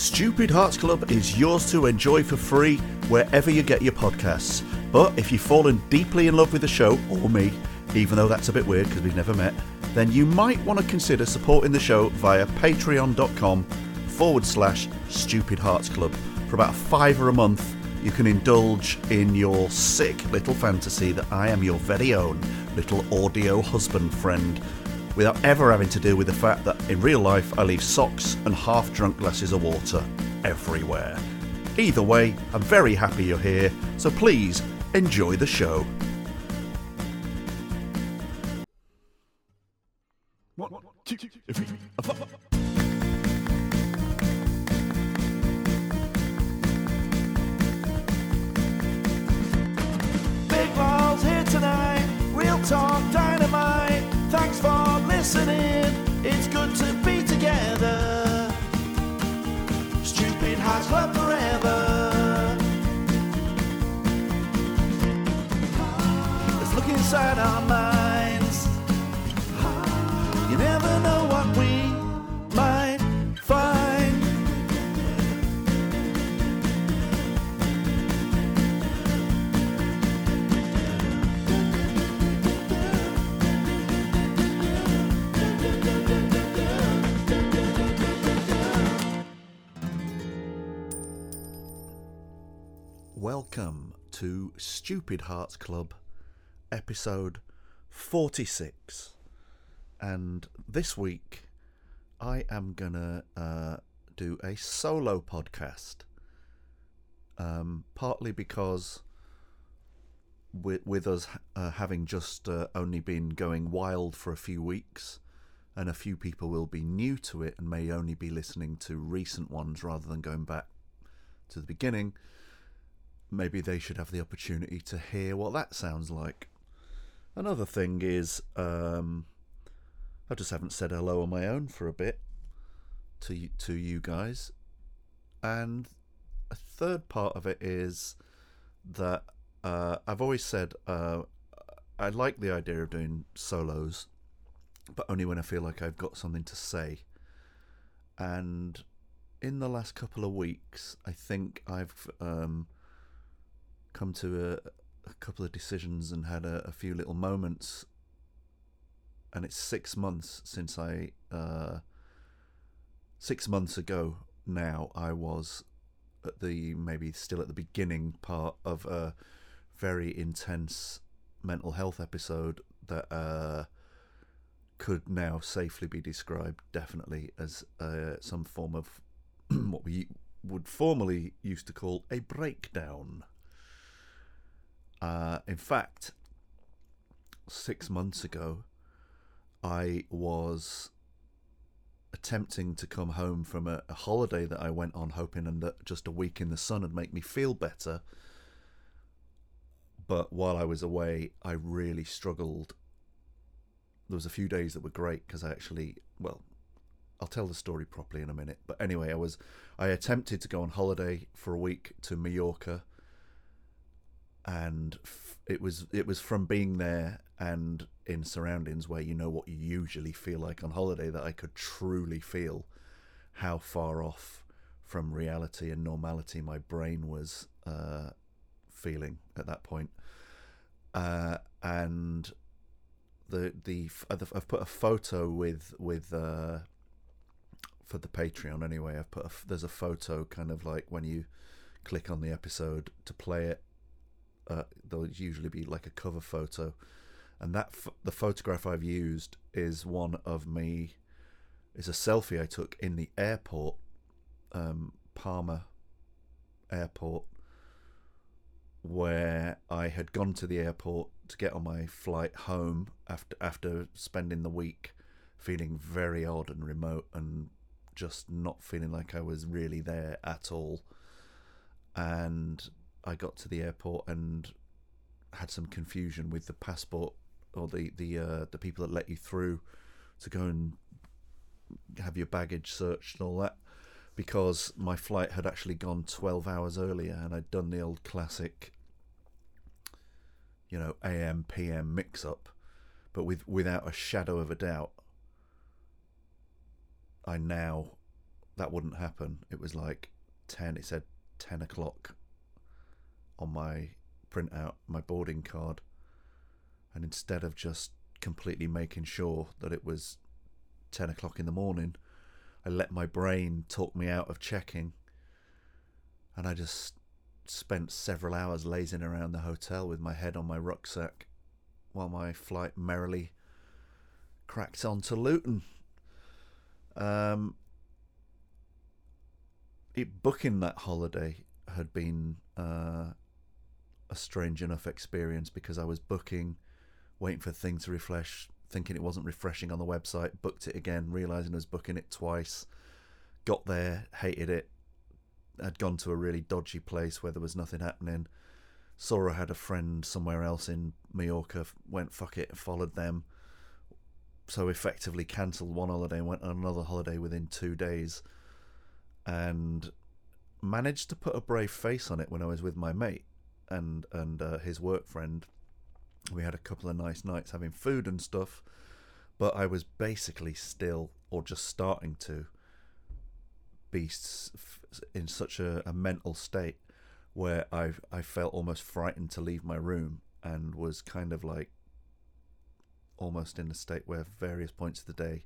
Stupid Hearts Club is yours to enjoy for free wherever you get your podcasts. But if you've fallen deeply in love with the show, or me, even though that's a bit weird because we've never met, then you might want to consider supporting the show via patreon.com forward slash Stupid Hearts Club. For about a fiver a month, you can indulge in your sick little fantasy that I am your very own little audio husband friend without ever having to deal with the fact that in real life I leave socks and half drunk glasses of water everywhere. Either way, I'm very happy you're here, so please enjoy the show. Listening, it's good to be together. Stupid Hearts Club forever. Let's look inside our minds. You never know what we Welcome to Stupid Hearts Club, episode 46. And this week, I am gonna uh, do a solo podcast. Um, partly because with, with us uh, having just uh, only been going wild for a few weeks, and a few people will be new to it and may only be listening to recent ones rather than going back to the beginning maybe they should have the opportunity to hear what that sounds like. Another thing is, um, I just haven't said hello on my own for a bit to to you guys, and a third part of it is that uh, I've always said uh, I like the idea of doing solos, but only when I feel like I've got something to say. And in the last couple of weeks, I think I've um, come to a, a couple of decisions and had a, a few little moments. And it's six months since I, uh, six months ago now, I was at the maybe still at the beginning part of a very intense mental health episode that uh, could now safely be described definitely as uh, some form of what we would formerly used to call a breakdown. Uh, in fact, six months ago, I was attempting to come home from a, a holiday that I went on, hoping and that just a week in the sun would make me feel better. But while I was away, I really struggled. There was a few days that were great because I actually, well, I'll tell the story properly in a minute. But anyway, I was, I attempted to go on holiday for a week to Mallorca and f- it was it was from being there and in surroundings where you know what you usually feel like on holiday that I could truly feel how far off from reality and normality my brain was uh, feeling at that point. Uh, and the the f- I've put a photo with with uh, for the Patreon anyway. I've put a there's a photo kind of like when you click on the episode to play it uh, there'll usually be like a cover photo, and that f- the photograph I've used is one of me. It's a selfie I took in the airport, um, Palma Airport, where I had gone to the airport to get on my flight home after after spending the week feeling very odd and remote and just not feeling like I was really there at all. And I got to the airport and had some confusion with the passport or the the uh, the people that let you through to go and have your baggage searched and all that because my flight had actually gone 12 hours earlier and I'd done the old classic you know AM PM mix up but with without a shadow of a doubt I now that wouldn't happen. It was like 10, it said 10 o'clock on my printout, my boarding card. And instead of just completely making sure that it was 10 o'clock in the morning, I let my brain talk me out of checking. And I just spent several hours lazing around the hotel with my head on my rucksack while my flight merrily cracked on to Luton. Um, it, booking that holiday had been uh, a strange enough experience because I was booking, waiting for things to refresh, thinking it wasn't refreshing on the website, booked it again, realizing I was booking it twice, got there, hated it, had gone to a really dodgy place where there was nothing happening. I had a friend somewhere else in Mallorca, went fuck it, followed them. So effectively cancelled one holiday and went on another holiday within two days and managed to put a brave face on it when I was with my mate and and uh, his work friend. We had a couple of nice nights having food and stuff, but I was basically still or just starting to be in such a, a mental state where I I felt almost frightened to leave my room and was kind of like almost in a state where various points of the day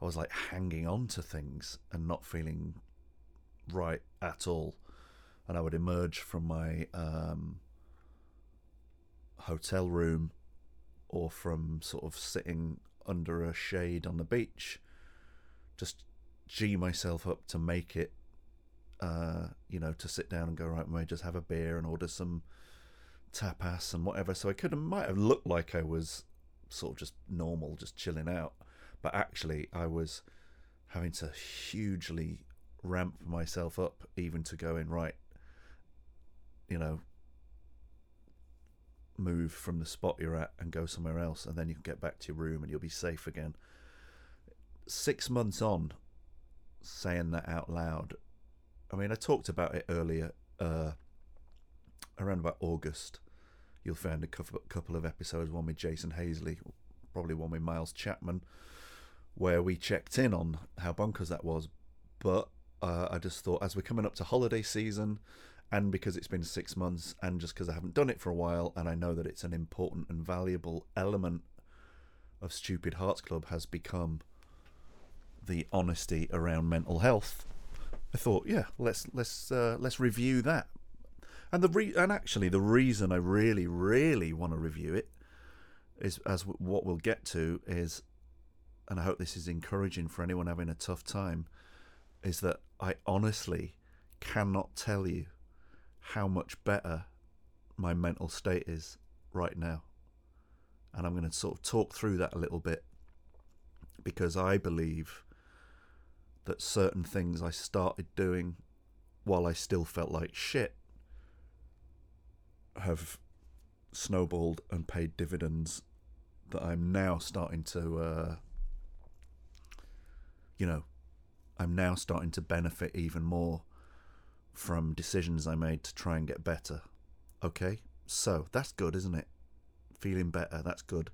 I was like hanging on to things and not feeling right at all. And I would emerge from my um, hotel room or from sort of sitting under a shade on the beach, just G myself up to make it, uh, you know, to sit down and go, right, may just have a beer and order some tapas and whatever. So I could have, might have looked like I was sort of just normal, just chilling out. But actually, I was having to hugely ramp myself up even to go in right you know move from the spot you're at and go somewhere else and then you can get back to your room and you'll be safe again. Six months on saying that out loud i mean i talked about it earlier uh, around about august you'll find a couple of episodes one with jason Hazley probably one with miles chapman where we checked in on how bonkers that was. But uh, I just thought as we're coming up to holiday season, and because it's been six months, and just because I haven't done it for a while, and I know that it's an important and valuable element of Stupid Hearts Club has become the honesty around mental health. I thought, yeah, let's let's uh, let's review that. And the re- and actually the reason I really really want to review it is as w- what we'll get to is, and I hope this is encouraging for anyone having a tough time is that I honestly cannot tell you how much better my mental state is right now. And I'm going to sort of talk through that a little bit because I believe that certain things I started doing while I still felt like shit have snowballed and paid dividends that I'm now starting to, uh, you know, I'm now starting to benefit even more from decisions I made to try and get better. Okay, so that's good, isn't it? Feeling better, that's good.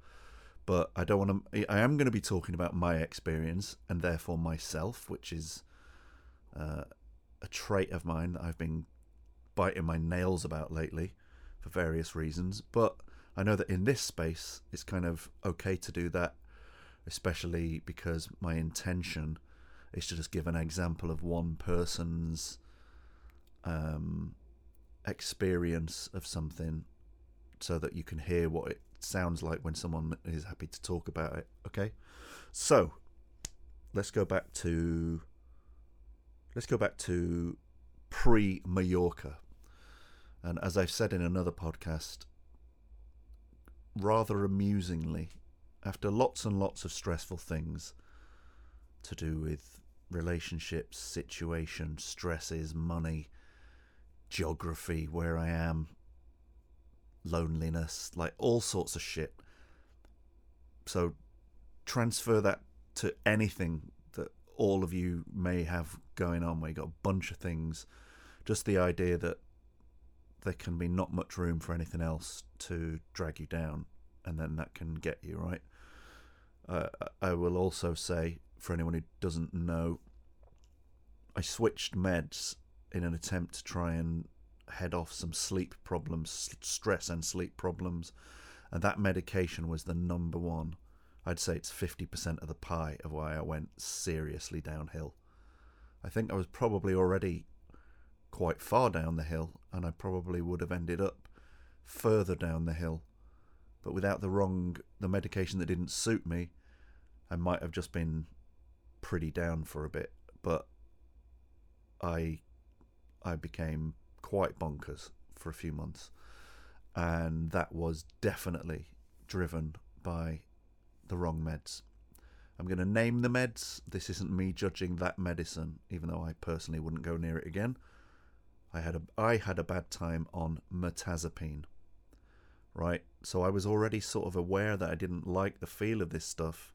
But I don't want to. I am going to be talking about my experience and therefore myself, which is uh, a trait of mine that I've been biting my nails about lately for various reasons. But I know that in this space, it's kind of okay to do that, especially because my intention is to just give an example of one person's um, experience of something so that you can hear what it sounds like when someone is happy to talk about it. Okay, so let's go back to let's go back to pre Mallorca, and as I've said in another podcast, rather amusingly, after lots and lots of stressful things to do with relationships, situation, stresses, money, geography, where I am, loneliness, like all sorts of shit. So transfer that to anything that all of you may have going on where you got a bunch of things. Just the idea that there can be not much room for anything else to drag you down, and then that can get you right. Uh, I will also say for anyone who doesn't know, I switched meds in an attempt to try and head off some sleep problems, stress and sleep problems, and that medication was the number one. I'd say it's 50% of the pie of why I went seriously downhill. I think I was probably already quite far down the hill, and I probably would have ended up further down the hill. But without the wrong, the medication that didn't suit me, I might have just been pretty down for a bit. But I, I became quite bonkers for a few months, and that was definitely driven by the wrong meds. I'm going to name the meds. This isn't me judging that medicine, even though I personally wouldn't go near it again. I had a I had a bad time on mirtazapine. Right? So I was already sort of aware that I didn't like the feel of this stuff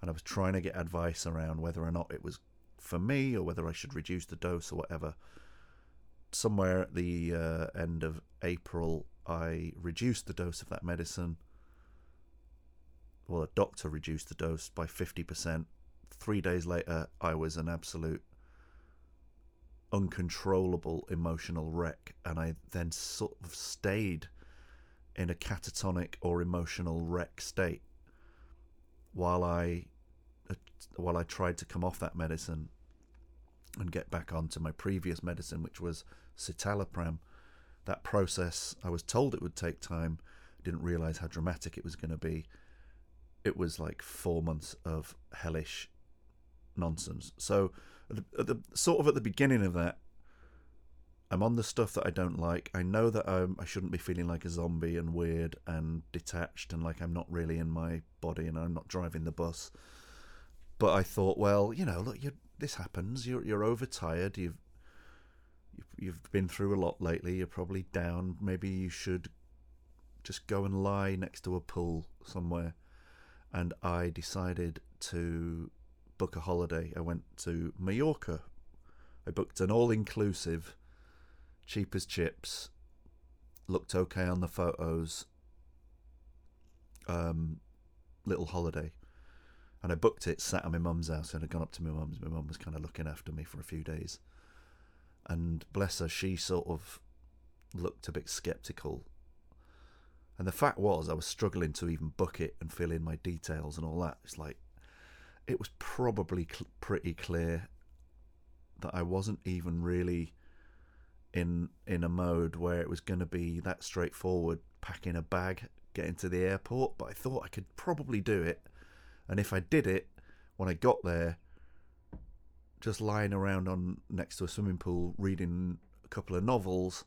and I was trying to get advice around whether or not it was for me or whether I should reduce the dose or whatever. Somewhere at the uh, end of April, I reduced the dose of that medicine. Well, a doctor reduced the dose by 50%. Three days later, I was an absolute uncontrollable emotional wreck, and I then sort of stayed in a catatonic or emotional wreck state while I uh, while I tried to come off that medicine and get back onto my previous medicine, which was citalopram. That process, I was told it would take time. Didn't realize how dramatic it was going to be. It was like four months of hellish nonsense. So, at the, at the sort of at the beginning of that, I'm on the stuff that I don't like. I know that I'm, I shouldn't be feeling like a zombie and weird and detached and like I'm not really in my body and I'm not driving the bus. But I thought, well, you know, look, this happens. You're you're overtired. You've you've you've been through a lot lately. You're probably down. Maybe you should just go and lie next to a pool somewhere. And I decided to book a holiday. I went to Mallorca. I booked an all-inclusive cheap as chips, looked okay on the photos. Um, little holiday, and I booked it. Sat at my mum's house, and I'd gone up to my mum's. My mum was kind of looking after me for a few days, and bless her, she sort of looked a bit skeptical. And the fact was, I was struggling to even book it and fill in my details and all that. It's like it was probably cl- pretty clear that I wasn't even really in in a mode where it was going to be that straightforward packing a bag getting to the airport but i thought i could probably do it and if i did it when i got there just lying around on next to a swimming pool reading a couple of novels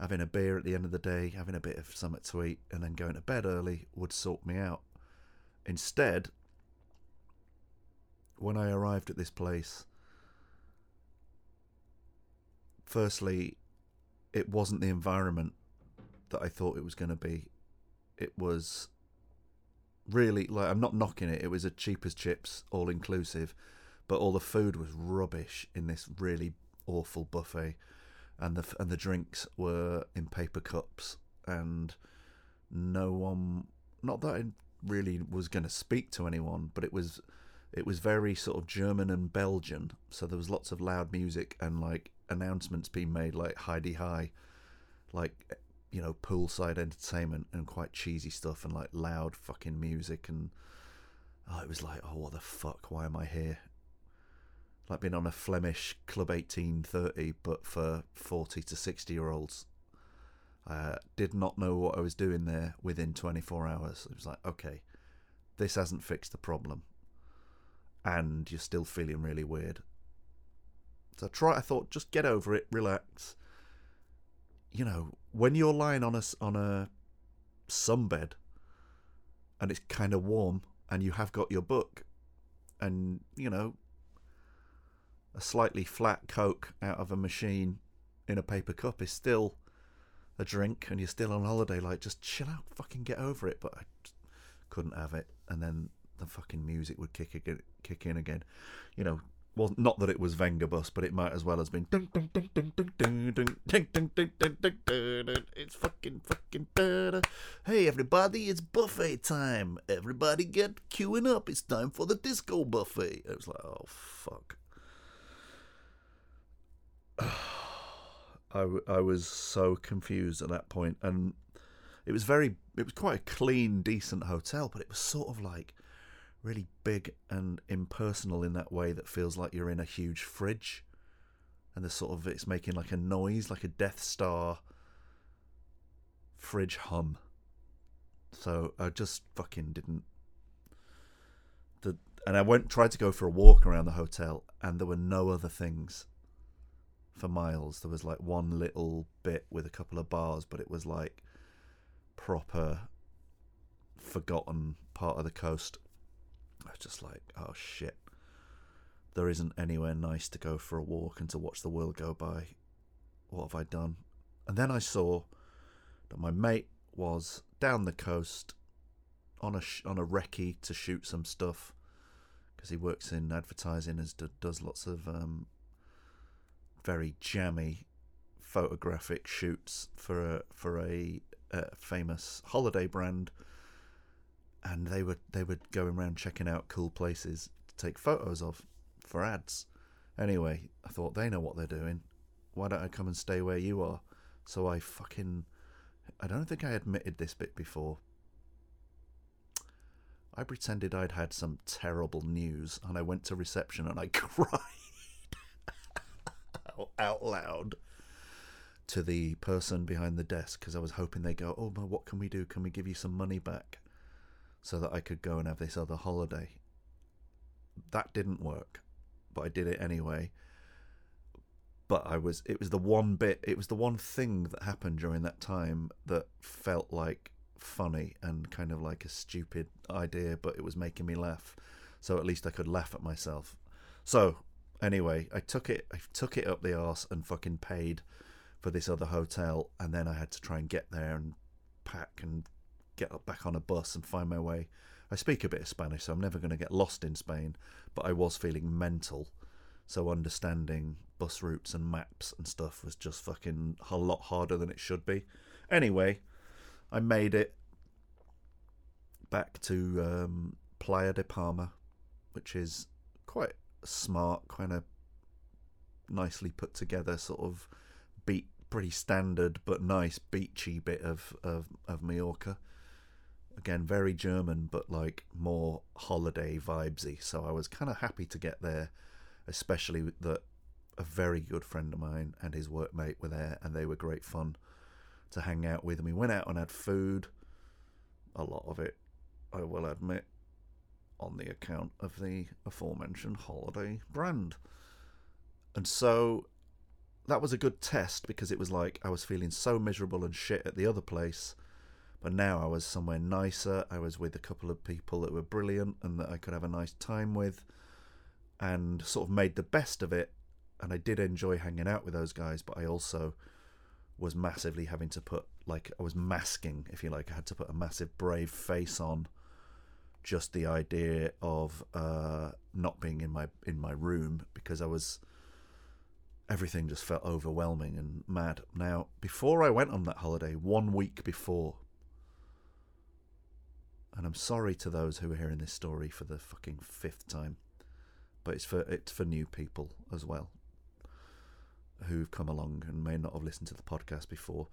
having a beer at the end of the day having a bit of something to eat and then going to bed early would sort me out instead when i arrived at this place firstly, it wasn't the environment that I thought it was going to be. It was really like I'm not knocking it. It was a cheapest chips, all inclusive, but all the food was rubbish in this really awful buffet, and the and the drinks were in paper cups, and no one. Not that I really was going to speak to anyone, but it was it was very sort of German and Belgian. So there was lots of loud music and like announcements being made, like Heidi High, like you know poolside entertainment and quite cheesy stuff and like loud fucking music and oh, it was like oh what the fuck? Why am I here? Like being on a Flemish Club eighteen thirty, but for forty to sixty year olds. Uh, did not know what I was doing there within 24 hours. It was like, okay, this hasn't fixed the problem and you're still feeling really weird. So I try. I thought, just get over it, relax. You know, when you're lying on a on a sunbed, and it's kind of warm, and you have got your book, and you know, a slightly flat Coke out of a machine in a paper cup is still a drink, and you're still on holiday. Like, just chill out, fucking get over it. But I couldn't have it, and then the fucking music would kick again, kick in again. You know, well, not that it was Vengabus, but it might as well have been. It's fucking fucking. Hey everybody, it's buffet time. Everybody get queuing up. It's time for the disco buffet. It was like, oh fuck. I, I was so confused at that point, and it was very, it was quite a clean, decent hotel, but it was sort of like really big and impersonal in that way that feels like you're in a huge fridge, and the sort of it's making like a noise, like a Death Star fridge hum. So I just fucking didn't. The and I went tried to go for a walk around the hotel, and there were no other things for miles. There was like one little bit with a couple of bars, but it was like proper forgotten part of the coast. I was just like, oh shit. There isn't anywhere nice to go for a walk and to watch the world go by. What have I done? And then I saw that my mate was down the coast on a sh- on a recce to shoot some stuff because he works in advertising and does lots of um, very jammy photographic shoots for a for a, a famous holiday brand and they were they were going around checking out cool places to take photos of for ads. Anyway i thought they know what they're doing. Why don't i come and stay where you are? So i fucking i don't think i admitted this bit before. I pretended i'd had some terrible news and i went to reception and i cried out- loud to the person behind the desk because I was hoping they go, Oh, but what can we do? Can we give you some money back so that I could go and have this other holiday? That didn't work, but I did it anyway. But I was, it was the one bit, it was the one thing that happened during that time that felt like funny and kind of like a stupid idea, but it was making me laugh. So at least I could laugh at myself. So anyway, I took it, I took it up the arse and fucking paid for this other hotel, and then I had to try and get there and pack and get back on a bus and find my way. I speak a bit of Spanish, so I'm never going to get lost in Spain, but I was feeling mental, so understanding bus routes and maps and stuff was just fucking a lot harder than it should be. Anyway, I made it back to um, Playa de Palma, which is quite smart, kind of nicely put together, sort of beat pretty standard but nice beachy bit of of, of Mallorca. Again, very German, but like more holiday vibesy. So I was kind of happy to get there, especially that a very good friend of mine and his workmate were there, and they were great fun to hang out with. And we went out and had food, a lot of it, I will admit, on the account of the aforementioned holiday brand. And so that was a good test because it was like I was feeling so miserable and shit at the other place. But now I was somewhere nicer. I was with a couple of people that were brilliant and that I could have a nice time with and sort of made the best of it. And I did enjoy hanging out with those guys, but I also was massively having to put, like, I was masking, if you like. I had to put a massive brave face on just the idea of uh, not being in my in my room because I was everything just felt overwhelming and mad. Now, before I went on that holiday, one week before, and I'm sorry to those who are hearing this story for the fucking fifth time, but it's for it's for new people as well who've come along and may not have listened to the podcast before.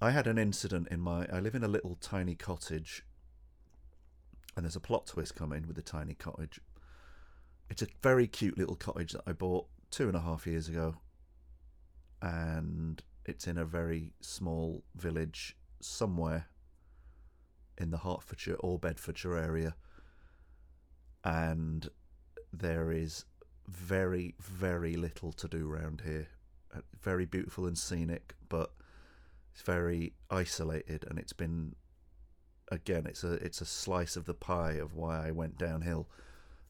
I had an incident in my. I live in a little tiny cottage, and there's a plot twist coming with the tiny cottage. It's a very cute little cottage that I bought two and a half years ago, and it's in a very small village somewhere in the Hertfordshire or Bedfordshire area, and there is very, very little to do around here. Uh, Very beautiful and scenic, but it's very isolated, and it's been again, it's a it's a slice of the pie of why I went downhill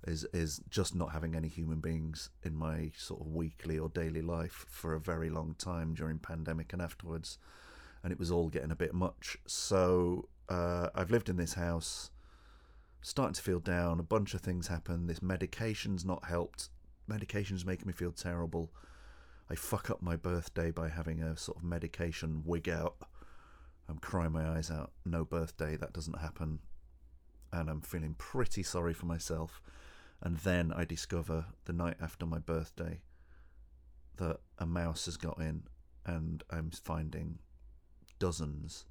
is is just not having any human beings in my sort of weekly or daily life for a very long time during pandemic and afterwards. And it was all getting a bit much. So uh, I've lived in this house starting to feel down a bunch of things happen this medication's not helped medication's making me feel terrible. I fuck up my birthday by having a sort of medication wig out. I'm crying my eyes out no birthday that doesn't happen. And I'm feeling pretty sorry for myself. And then I discover the night after my birthday that a mouse has got in and I'm finding dozens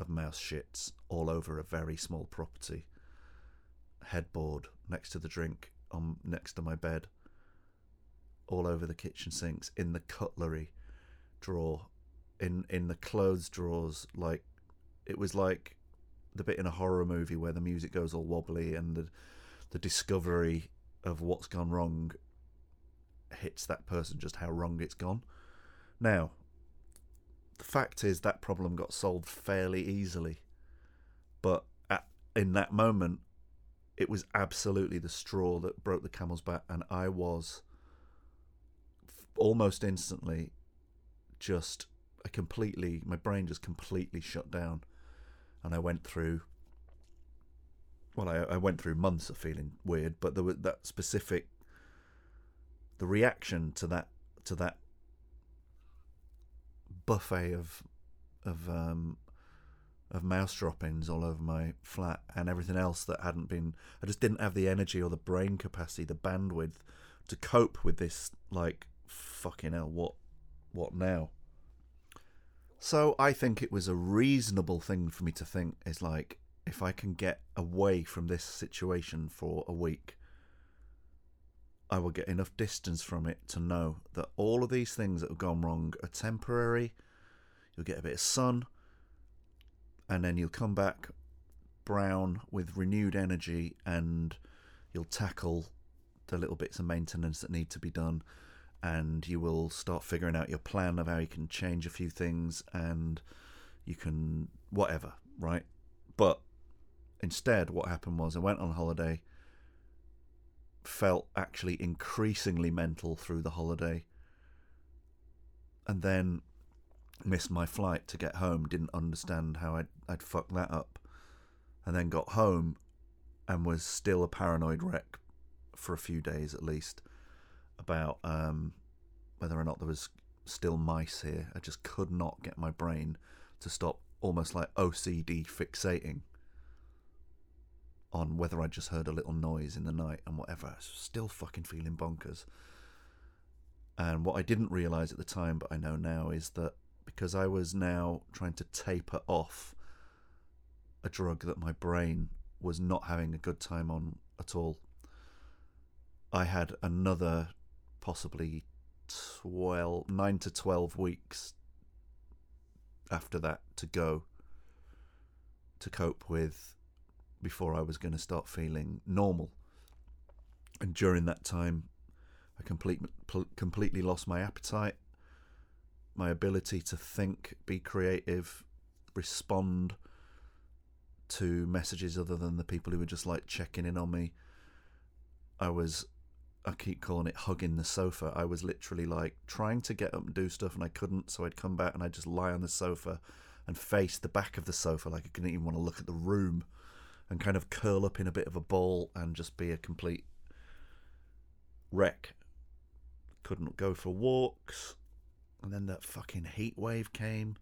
of mouse shits all over a very small property. Headboard next to the drink, on next to my bed, all over the kitchen sinks, in the cutlery drawer, in in the clothes drawers. Like it was like the bit in a horror movie where the music goes all wobbly and the the discovery of what's gone wrong hits that person just how wrong it's gone. Now, the fact is that problem got solved fairly easily, but at, in that moment, it was absolutely the straw that broke the camel's back, and I was almost instantly just completely my brain just completely shut down. And I went through well I, I went through months of feeling weird but there was that specific the reaction to that to that buffet of of um of mouse droppings all over my flat and everything else that hadn't been I just didn't have the energy or the brain capacity the bandwidth to cope with this like fucking hell what what now? So I think it was a reasonable thing for me to think is like, if I can get away from this situation for a week, I will get enough distance from it to know that all of these things that have gone wrong are temporary. You'll get a bit of sun, and then you'll come back brown with renewed energy, and you'll tackle the little bits of maintenance that need to be done and you will start figuring out your plan of how you can change a few things and you can whatever, right? But instead, what happened was I went on holiday, felt actually increasingly mental through the holiday, and then missed my flight to get home, didn't understand how I'd, I'd fucked that up, and then got home and was still a paranoid wreck for a few days at least about um, whether or not there was still mice here. I just could not get my brain to stop almost like OCD fixating on whether I just heard a little noise in the night and whatever. Still fucking feeling bonkers. And what I didn't realize at the time, but I know now, is that because I was now trying to taper off a drug that my brain was not having a good time on at all, I had another possibly 12, 9 to 12 weeks after that to go to cope with before I was going to start feeling normal. And during that time, I complete, completely lost my appetite, my ability to think, be creative, respond to messages other than the people who were just like checking in on me. I was I keep calling it hugging the sofa. I was literally like trying to get up and do stuff and I couldn't, so I'd come back and I'd just lie on the sofa and face the back of the sofa like I didn't even want to look at the room and kind of curl up in a bit of a ball and just be a complete wreck. Couldn't go for walks. And then that fucking heat wave came.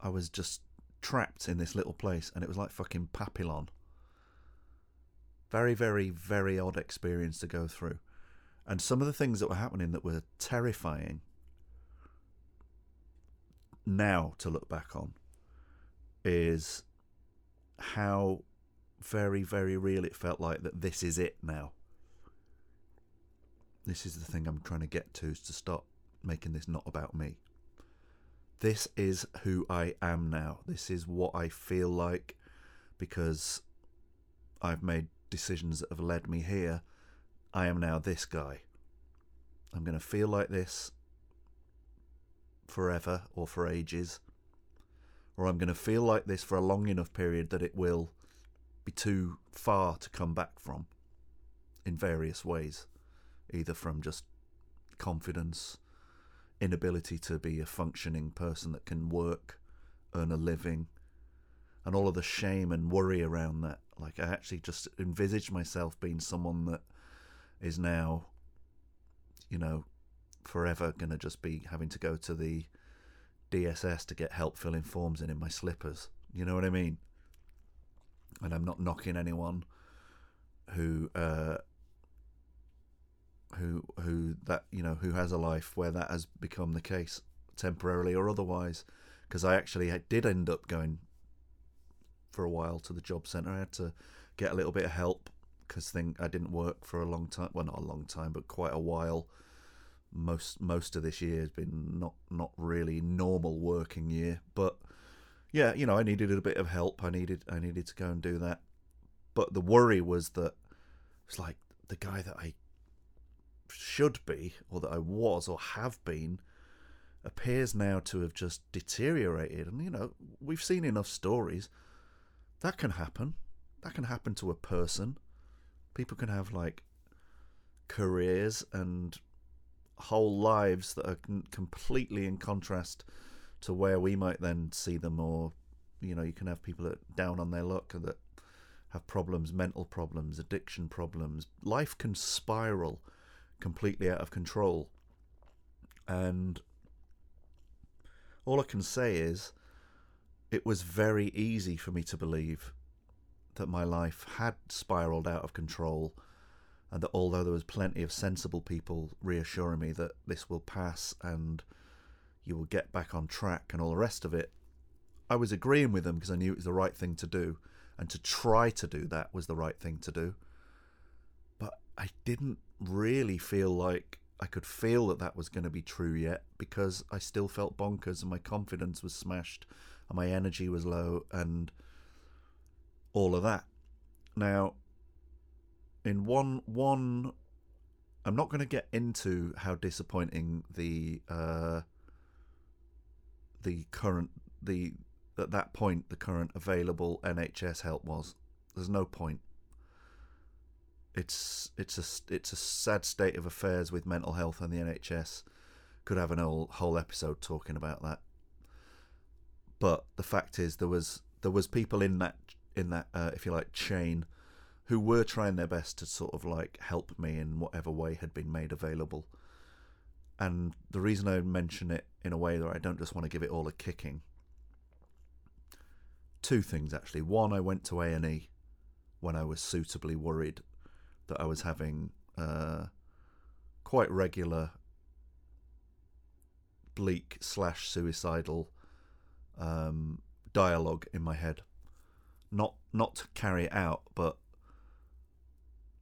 I was just trapped in this little place and it was like fucking Papillon. Very, very, very odd experience to go through. And some of the things that were happening that were terrifying now to look back on is how very, very real it felt like that this is it now. This is the thing I'm trying to get to is to stop making this not about me. This is who I am now. This is what I feel like because I've made decisions that have led me here, I am now this guy. I'm going to feel like this forever or for ages, or I'm going to feel like this for a long enough period that it will be too far to come back from in various ways, either from just confidence, inability to be a functioning person that can work, earn a living, and all of the shame and worry around that. Like I actually just envisage myself being someone that is now, you know, forever gonna just be having to go to the DSS to get help filling forms in in my slippers. You know what I mean? And I'm not knocking anyone who uh, who who that you know who has a life where that has become the case temporarily or otherwise because I actually did end up going for a while to the job centre I had to get a little bit of help because thing I didn't work for a long time well not a long time but quite a while most most of this year has been not not really normal working year but yeah you know I needed a bit of help I needed I needed to go and do that but the worry was that it's like the guy that I should be, or that I was, or have been, appears now to have just deteriorated. And, you know, we've seen enough stories. That can happen. That can happen to a person. People can have, like, careers and whole lives that are completely in contrast to where we might then see them, or, you know, you can have people that down on their luck that have problems, mental problems, addiction problems. Life can spiral completely out of control. And all I can say is it was very easy for me to believe that my life had spiraled out of control and that although there was plenty of sensible people reassuring me that this will pass and you will get back on track and all the rest of it, I was agreeing with them because I knew it was the right thing to do and to try to do that was the right thing to do. But I didn't really feel like I could feel that that was going to be true yet because I still felt bonkers and my confidence was smashed and my energy was low and all of that. Now, in one one, I'm not going to get into how disappointing the uh, the current the at that point the current available NHS help was. There's no point. It's it's a it's a sad state of affairs with mental health and the NHS. Could have an whole whole episode talking about that. But the fact is, there was there was people in that in that uh, if you like chain who were trying their best to sort of like help me in whatever way had been made available. And the reason I mention it in a way that I don't just want to give it all a kicking two things actually. One, I went to A and E when I was suitably worried that I was having uh, quite regular bleak slash suicidal um, dialogue in my head. Not not to carry it out, but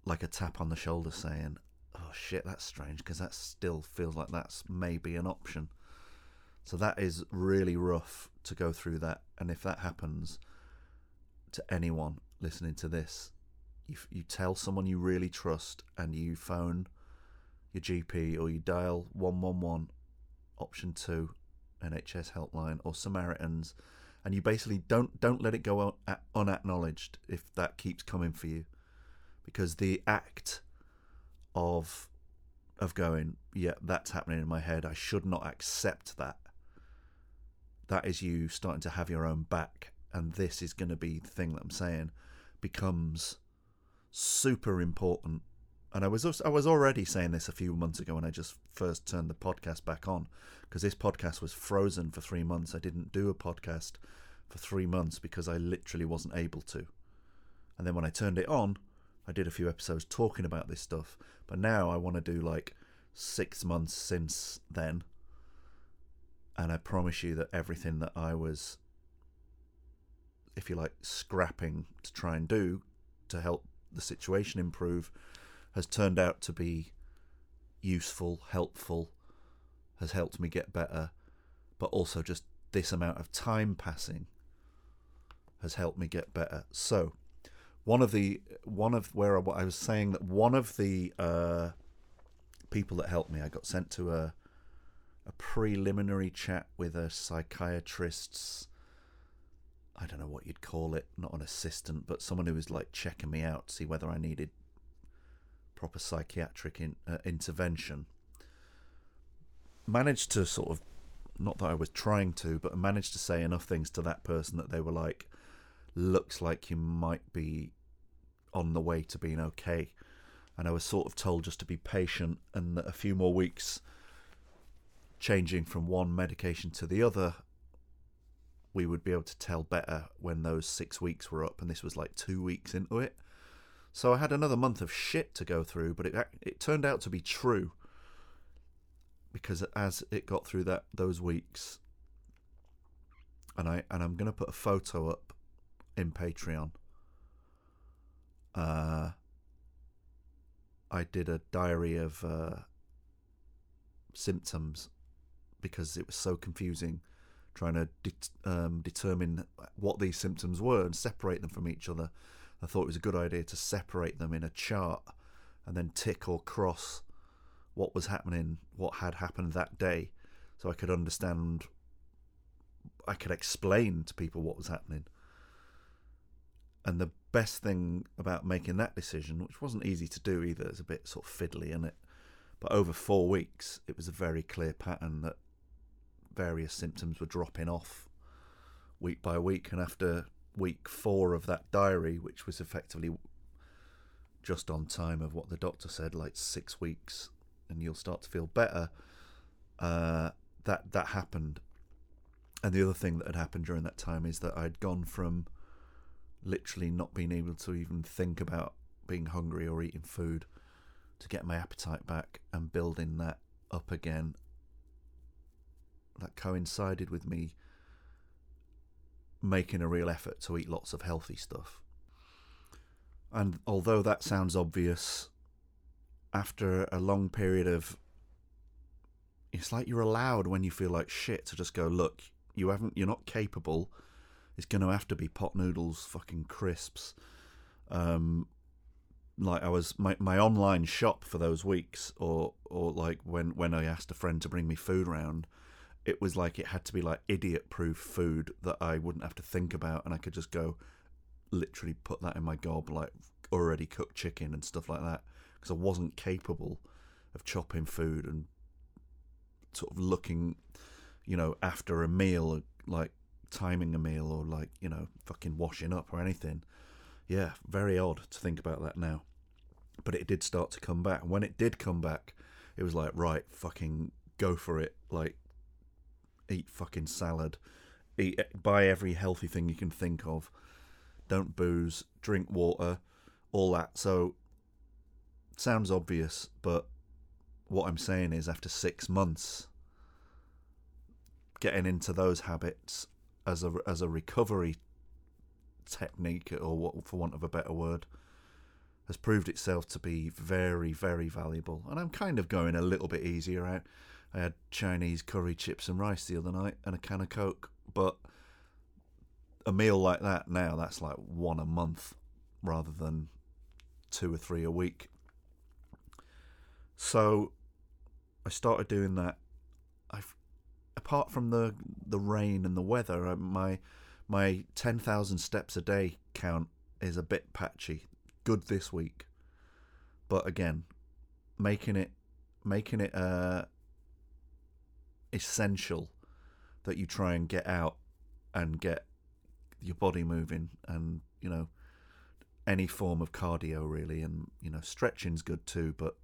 like a tap on the shoulder saying, "Oh shit, that's strange," because that still feels like that's maybe an option. So that is really rough to go through that. And if that happens to anyone listening to this, you, you tell someone you really trust and you phone your GP or you dial 111 option 2 NHS helpline or Samaritans and you basically don't don't let it go un- unacknowledged if that keeps coming for you because the act of of going yeah that's happening in my head I should not accept that that is you starting to have your own back and this is going to be the thing that I'm saying becomes super important. And I was also, I was already saying this a few months ago when I just first turned the podcast back on because this podcast was frozen for 3 months. I didn't do a podcast for 3 months because I literally wasn't able to. And then when I turned it on I did a few episodes talking about this stuff but now I want to do like 6 months since then and I promise you that everything that I was, if you like, scrapping to try and do to help the situation improve has turned out to be useful, helpful, has helped me get better, but also just this amount of time passing has helped me get better. So, one of the one of where I, I was saying that one of the uh, people that helped me, I got sent to a a preliminary chat with a psychiatrist's I don't know what you'd call it, not an assistant, but someone who was like checking me out, see whether I needed proper psychiatric in, uh, intervention. Managed to sort of, not that I was trying to, but managed to say enough things to that person that they were like, looks like you might be on the way to being okay. And I was sort of told just to be patient and that a few more weeks changing from one medication to the other, we would be able to tell better when those six weeks were up. And this was like two weeks into it. So I had another month of shit to go through, but it it turned out to be true because as it got through that those weeks, and I and I'm gonna put a photo up in Patreon. Uh, I did a diary of uh, symptoms because it was so confusing trying to um, determine what these symptoms were and separate them from each other. I thought it was a good idea to separate them in a chart and then tick or cross what was happening, what had happened that day, so I could understand, I could explain to people what was happening. And the best thing about making that decision, which wasn't easy to do either, it's a bit sort of fiddly in it, but over four weeks, it was a very clear pattern that various symptoms were dropping off week by week. And after week four of that diary, which was effectively just on time of what the doctor said, like six weeks, and you'll start to feel better. Uh, that that happened, and the other thing that had happened during that time is that I'd gone from literally not being able to even think about being hungry or eating food to get my appetite back and building that up again. That coincided with me making a real effort to eat lots of healthy stuff. And although that sounds obvious, after a long period of. It's like you're allowed when you feel like shit to just go, look, you haven't, you're not capable. It's going to have to be pot noodles, fucking crisps. Um, like I was my my online shop for those weeks, or or like when when I asked a friend to bring me food round, it was like it had to be like idiot proof food that I wouldn't have to think about, and I could just go, literally put that in my gob like already cooked chicken and stuff like that because I wasn't capable of chopping food and sort of looking, you know, after a meal, like timing a meal or like, you know, fucking washing up or anything. Yeah, very odd to think about that now. But it did start to come back. When it did come back, it was like, right, fucking go for it. Like, eat fucking salad. Eat, buy every healthy thing you can think of. Don't booze. Drink water. All that. So sounds obvious, but what I'm saying is after six months, getting into those habits as a as a recovery technique, or what, for want of a better word, has proved itself to be very very valuable. And I'm kind of going a little bit easier out. I had Chinese curry chips and rice the other night and a can of Coke, but a meal like that now that's like one a month rather than two or three a week so I started doing that. I, apart from the the rain and the weather, uh, my my ten thousand steps a day count is a bit patchy. Good this week, but again, making it making it uh, essential that you try and get out and get your body moving and you know any form of cardio really and you know stretching's good too but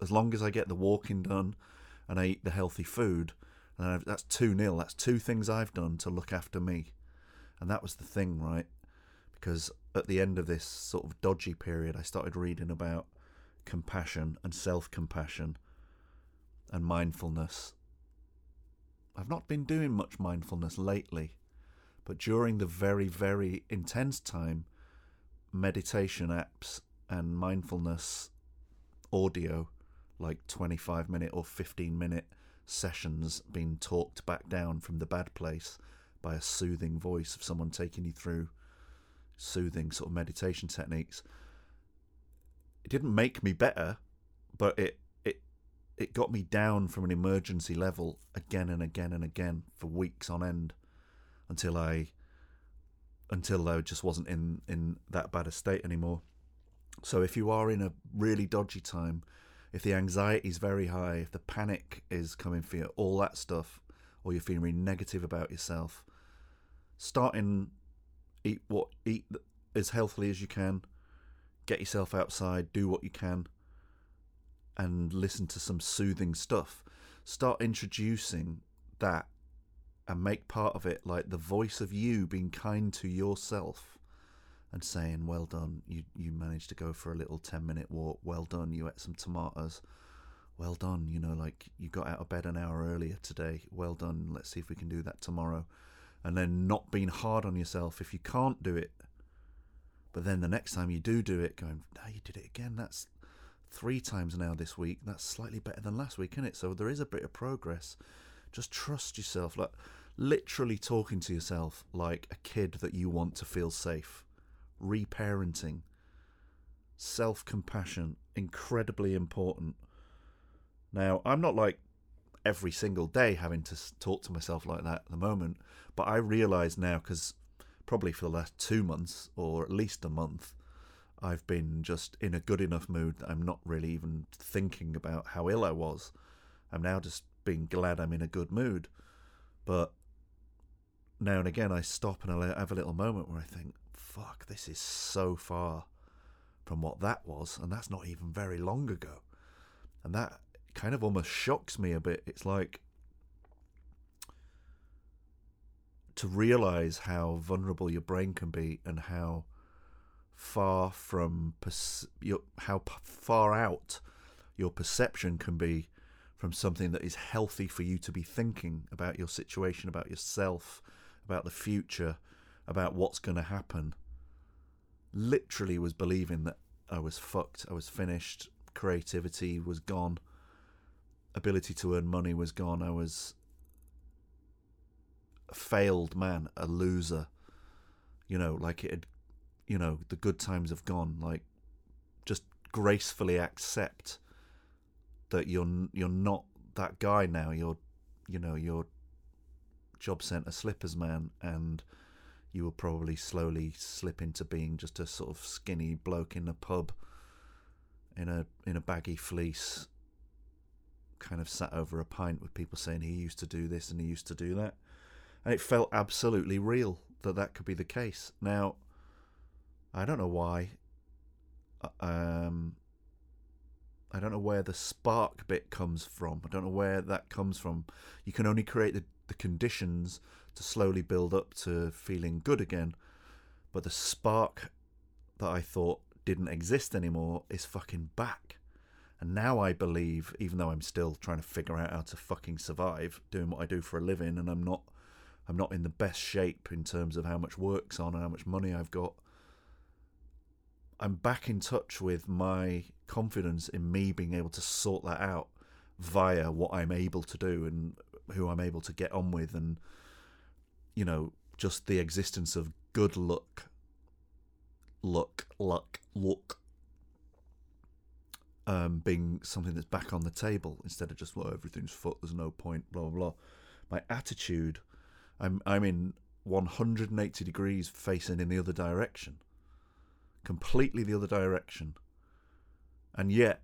as long as I get the walking done and I eat the healthy food, and that's two nil. That's two things I've done to look after me, and that was the thing, right? Because at the end of this sort of dodgy period, I started reading about compassion and self-compassion and mindfulness. I've not been doing much mindfulness lately, but during the very, very intense time, meditation apps and mindfulness audio like 25 minute or 15 minute sessions being talked back down from the bad place by a soothing voice of someone taking you through soothing sort of meditation techniques. It didn't make me better but it it it got me down from an emergency level again and again and again for weeks on end until I until I just wasn't in in that bad a state anymore. So if you are in a really dodgy time if the anxiety is very high, if the panic is coming for you, all that stuff, or you're feeling really negative about yourself, starting eat what eat as healthily as you can, get yourself outside, do what you can, and listen to some soothing stuff. Start introducing that and make part of it like the voice of you being kind to yourself and saying, "Well done, you you managed to go for a little ten minute walk. Well done, you ate some tomatoes. Well done, you know, like you got out of bed an hour earlier today. Well done. Let's see if we can do that tomorrow." And then not being hard on yourself if you can't do it. But then the next time you do do it, going, "Now you did it again. That's three times now this week. That's slightly better than last week, isn't it? So there is a bit of progress. Just trust yourself. Like literally talking to yourself like a kid that you want to feel safe. Reparenting. Self compassion. Incredibly important. Now, I'm not like every single day having to talk to myself like that at the moment, but I realise now because probably for the last two months or at least a month, I've been just in a good enough mood that I'm not really even thinking about how ill I was. I'm now just being glad I'm in a good mood. But now and again, I stop and I have a little moment where I think, fuck, this is so far from what that was. And that's not even very long ago. And that kind of almost shocks me a bit. It's like to realize how vulnerable your brain can be and how far from perce- your, how p- far out your perception can be from something that is healthy for you to be thinking about your situation, about yourself, about the future, about what's going to happen. Literally was believing that I was fucked, I was finished, creativity was gone, ability to earn money was gone, I was a failed man, a loser. You know, like it had you know the good times have gone like just gracefully accept that you're you're not that guy now you're you know you're job centre slippers man and you will probably slowly slip into being just a sort of skinny bloke in a pub in a in a baggy fleece kind of sat over a pint with people saying he used to do this and he used to do that and it felt absolutely real that that could be the case now I don't know why. Um, I don't know where the spark bit comes from. I don't know where that comes from. You can only create the, the conditions to slowly build up to feeling good again. But the spark that I thought didn't exist anymore is fucking back. And now I believe, even though I'm still trying to figure out how to fucking survive doing what I do for a living, and I'm not, I'm not in the best shape in terms of how much work's on and how much money I've got. I'm back in touch with my confidence in me being able to sort that out via what I'm able to do and who I'm able to get on with, and you know, just the existence of good luck, luck, luck, luck, um, being something that's back on the table instead of just well everything's fucked, there's no point, blah blah blah. My attitude, I'm I'm in 180 degrees facing in the other direction completely the other direction. And yet,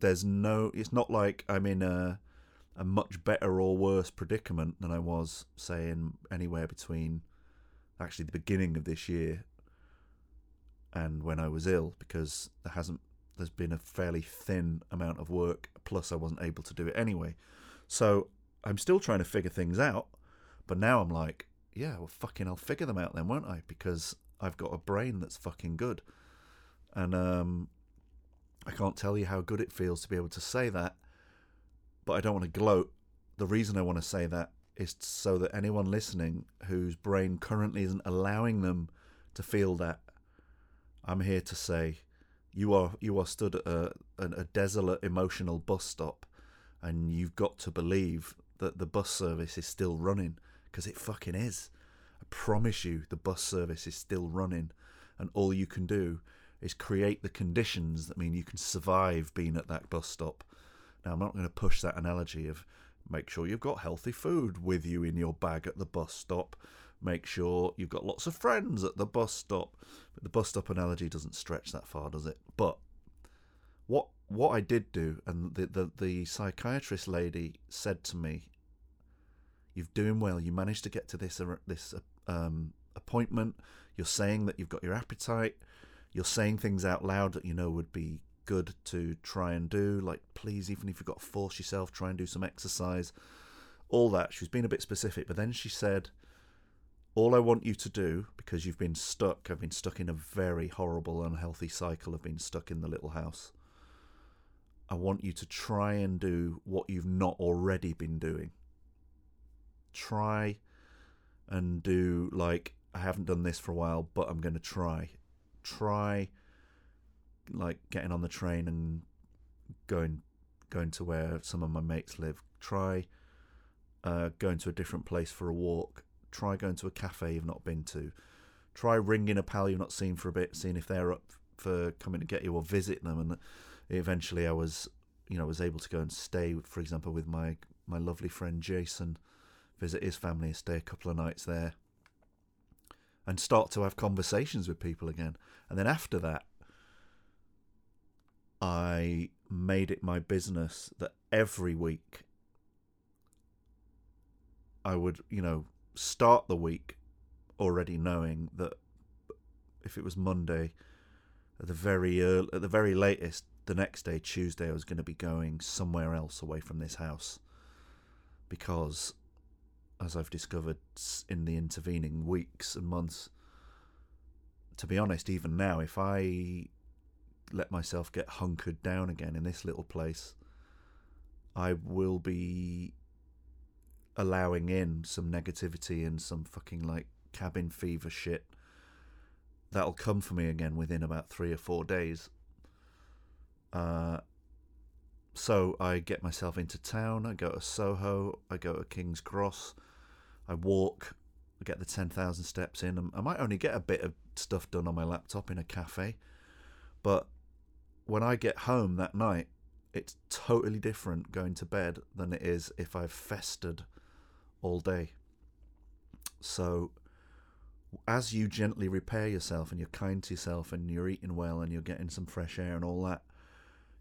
there's no. It's not like I'm in a a much better or worse predicament than I was, saying anywhere between actually the beginning of this year and when I was ill, because there hasn't. There's been a fairly thin amount of work. Plus, I wasn't able to do it anyway. So I'm still trying to figure things out. But now I'm like, yeah, well, fucking, I'll figure them out then, won't I? Because I've got a brain that's fucking good. And um, I can't tell you how good it feels to be able to say that, but I don't want to gloat. The reason I want to say that is so that anyone listening whose brain currently isn't allowing them to feel that, I'm here to say, you are you are stood at a, a, desolate emotional bus stop, and you've got to believe that the bus service is still running because it fucking is. I promise you, the bus service is still running, and all you can do is create the conditions that mean you can survive being at that bus stop. Now, I'm not going to push that analogy of make sure you've got healthy food with you in your bag at the bus stop. Make sure you've got lots of friends at the bus stop. But the bus stop analogy doesn't stretch that far, does it? But what what I did do, and the the, the psychiatrist lady said to me, "You're doing well. You managed to get to this uh, this um, appointment. You're saying that you've got your appetite. You're saying things out loud that you know would be good to try and do. Like, please, even if you've got to force yourself, try and do some exercise. All that. She was being a bit specific, but then she said, all I want you to do, because you've been stuck, I've been stuck in a very horrible, unhealthy cycle of being stuck in the little house. I want you to try and do what you've not already been doing. Try and do, like, I haven't done this for a while, but I'm going to try. Try, like, getting on the train and going going to where some of my mates live. Try uh, going to a different place for a walk. Try going to a cafe you've not been to. Try ringing a pal you've not seen for a bit, seeing if they're up for coming to get you or visit them. And eventually, I was, you know, was able to go and stay, for example, with my my lovely friend Jason, visit his family, and stay a couple of nights there, and start to have conversations with people again. And then after that, I made it my business that every week I would, you know, start the week already knowing that if it was Monday, at the very early, at the very latest, the next day, Tuesday, I was going to be going somewhere else away from this house, because, as I've discovered in the intervening weeks and months, to be honest, even now, if I let myself get hunkered down again in this little place, I will be allowing in some negativity and some fucking like cabin fever shit. That'll come for me again within about three or four days. Uh, so I get myself into town. I go to Soho. I go to King's Cross. I walk. I get the ten thousand steps in. I might only get a bit of stuff done on my laptop in a cafe, but when I get home that night, it's totally different going to bed than it is if I've festered all day. So, as you gently repair yourself and you're kind to yourself and you're eating well and you're getting some fresh air and all that,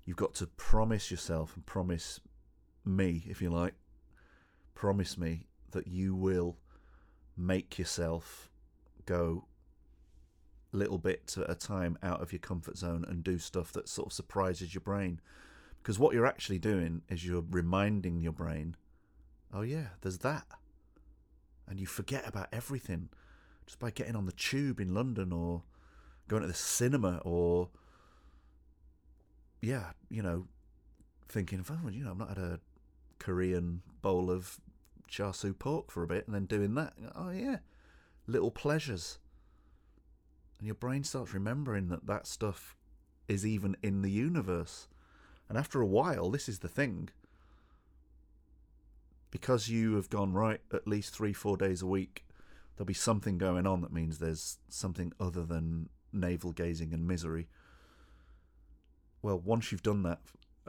you've got to promise yourself and promise me, if you like, promise me that you will make yourself go little bits at a time out of your comfort zone and do stuff that sort of surprises your brain. Because what you're actually doing is you're reminding your brain, oh, yeah, there's that. And you forget about everything just by getting on the tube in London or going to the cinema or, yeah, you know, thinking, oh, you know, I've not had a Korean bowl of char siu pork for a bit and then doing that. Oh, yeah, little pleasures and your brain starts remembering that that stuff is even in the universe. And after a while, this is the thing. Because you have gone right at least three, four days a week, there'll be something going on that means there's something other than navel gazing and misery. Well, once you've done that,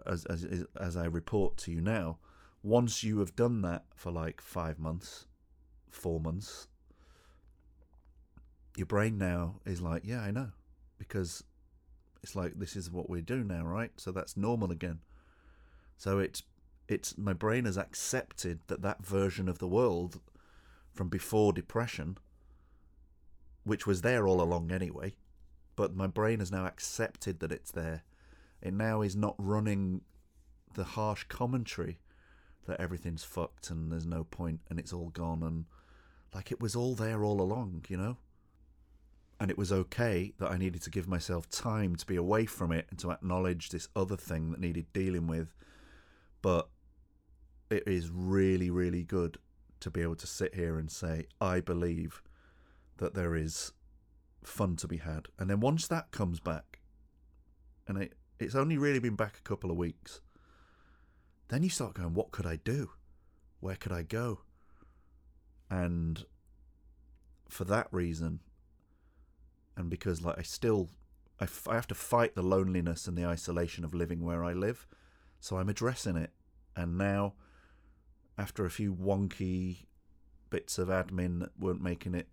as, as, as I report to you now, once you have done that for like five months, four months, your brain now is like, yeah, I know, because it's like this is what we do now, right? So that's normal again. So it's it's my brain has accepted that that version of the world from before depression, which was there all along anyway, but my brain has now accepted that it's there. It now is not running the harsh commentary that everything's fucked and there's no point and it's all gone and like it was all there all along, you know? And it was okay that I needed to give myself time to be away from it and to acknowledge this other thing that needed dealing with. But it is really, really good to be able to sit here and say, I believe that there is fun to be had. And then once that comes back, and it, it's only really been back a couple of weeks, then you start going, what could I do? Where could I go? And for that reason, and because like I still I, f- I have to fight the loneliness and the isolation of living where I live, so I'm addressing it. And now, after a few wonky bits of admin that weren't making it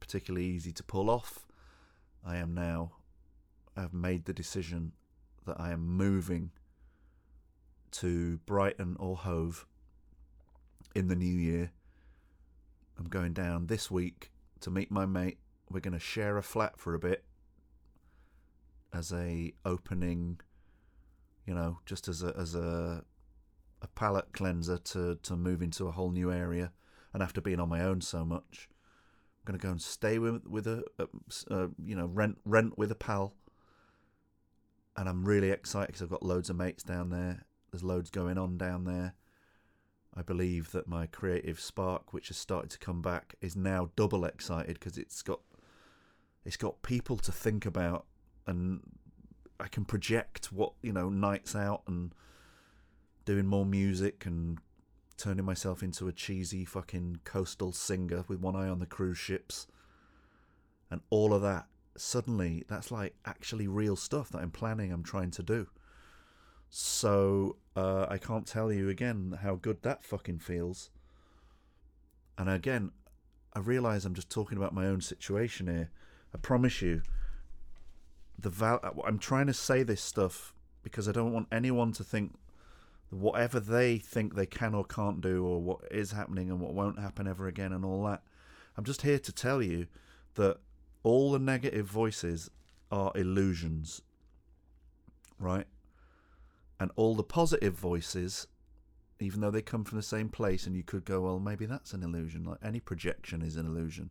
particularly easy to pull off, I am now I've made the decision that I am moving to Brighton or Hove in the new year. I'm going down this week to meet my mate we're going to share a flat for a bit as a opening, you know, just as a as a a palate cleanser to to move into a whole new area. And after being on my own so much, I'm gonna go and stay with with a, a, a you know rent rent with a pal, and I'm really excited because I've got loads of mates down there. There's loads going on down there. I believe that my creative spark, which has started to come back, is now double excited because it's got it's got people to think about, and I can project what you know nights out and doing more music and turning myself into a cheesy fucking coastal singer with one eye on the cruise ships and all of that. Suddenly, that's like actually real stuff that I'm planning, I'm trying to do. So uh, I can't tell you again how good that fucking feels. And again, I realise I'm just talking about my own situation here. I promise you, the val- I'm trying to say this stuff because I don't want anyone to think whatever they think they can or can't do, or what is happening and what won't happen ever again, and all that. I'm just here to tell you that all the negative voices are illusions, right? And all the positive voices, even though they come from the same place, and you could go, well, maybe that's an illusion. Like any projection is an illusion.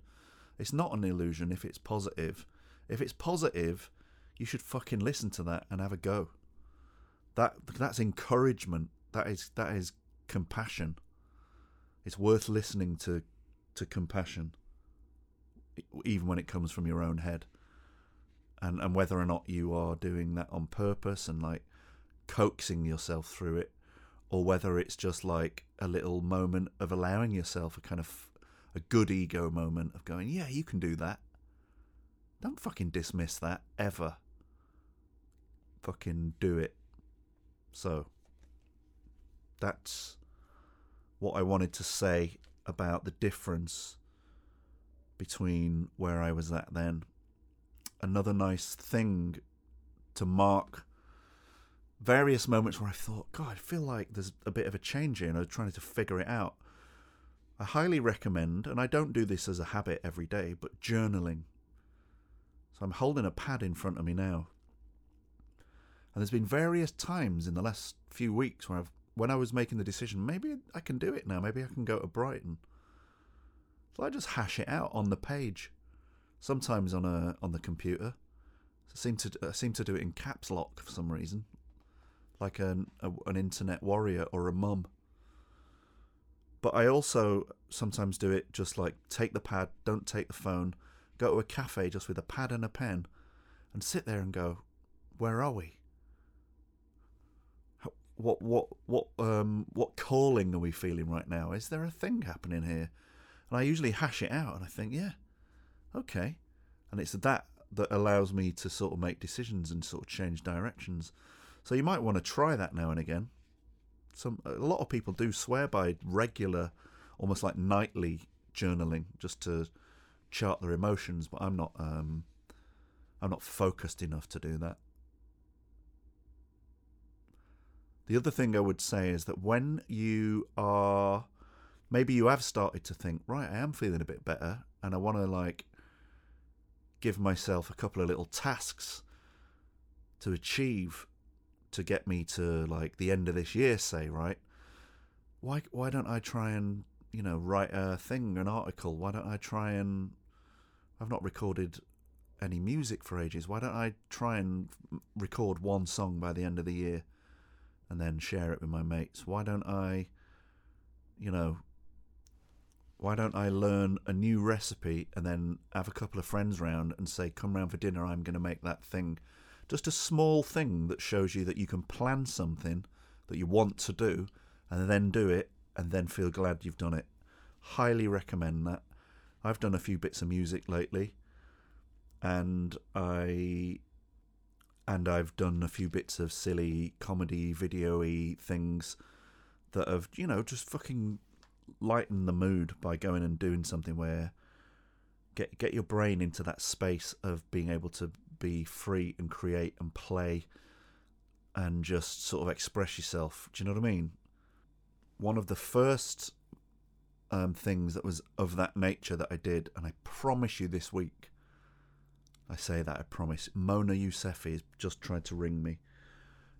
It's not an illusion if it's positive. If it's positive, you should fucking listen to that and have a go. That that's encouragement. That is that is compassion. It's worth listening to to compassion, even when it comes from your own head. And and whether or not you are doing that on purpose and like coaxing yourself through it, or whether it's just like a little moment of allowing yourself a kind of a good ego moment of going, yeah, you can do that. Don't fucking dismiss that ever. Fucking do it. So, that's what I wanted to say about the difference between where I was at then. Another nice thing to mark various moments where I thought, God, I feel like there's a bit of a change here, and I was trying to figure it out. I highly recommend, and I don't do this as a habit every day, but journaling. So I'm holding a pad in front of me now. And there's been various times in the last few weeks where I've, when I was making the decision, maybe I can do it now. Maybe I can go to Brighton. So I just hash it out on the page, sometimes on a on the computer. I seem to I seem to do it in caps lock for some reason, like an a, an internet warrior or a mum. But I also sometimes do it just like take the pad, don't take the phone, go to a cafe just with a pad and a pen, and sit there and go, where are we? What what what um what calling are we feeling right now? Is there a thing happening here? And I usually hash it out, and I think, yeah, okay, and it's that that allows me to sort of make decisions and sort of change directions. So you might want to try that now and again some a lot of people do swear by regular, almost like nightly journaling just to chart their emotions, but I'm not. Um, I'm not focused enough to do that. The other thing I would say is that when you are, maybe you have started to think, right, I am feeling a bit better, and I want to like give myself a couple of little tasks to achieve to get me to like the end of this year, say, right? Why why don't I try and you know write a thing, an article? Why don't I try and I've not recorded any music for ages. Why don't I try and record one song by the end of the year and then share it with my mates? Why don't I, you know, why don't I learn a new recipe and then have a couple of friends round and say, come round for dinner, I'm going to make that thing just a small thing that shows you that you can plan something that you want to do and then do it and then feel glad you've done it. Highly recommend that. I've done a few bits of music lately and I and I've done a few bits of silly comedy video-y things that have, you know, just fucking lightened the mood by going and doing something where get get your brain into that space of being able to be free and create and play and just sort of express yourself. Do you know what I mean? One of the first um, things that was of that nature that I did, and I promise you this week, I say that I promise, Mona Yousefi has just tried to ring me.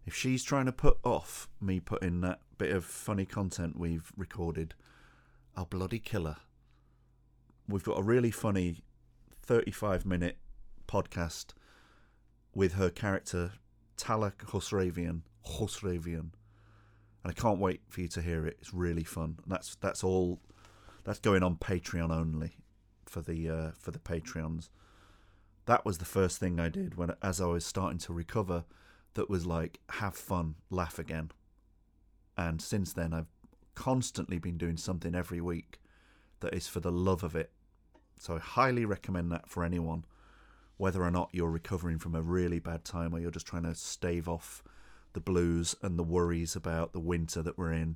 If she's trying to put off me putting that bit of funny content we've recorded, I'll bloody kill her. we've got a really funny 35 minute podcast with her character Talak Husravian. Husravian. And I can't wait for you to hear it. It's really fun. That's that's all. That's going on Patreon only for the uh, for the Patreons. That was the first thing I did when, as I was starting to recover, that was like have fun, laugh again. And since then, I've constantly been doing something every week that is for the love of it. So I highly recommend that for anyone, whether or not you're recovering from a really bad time or you're just trying to stave off the blues and the worries about the winter that we're in,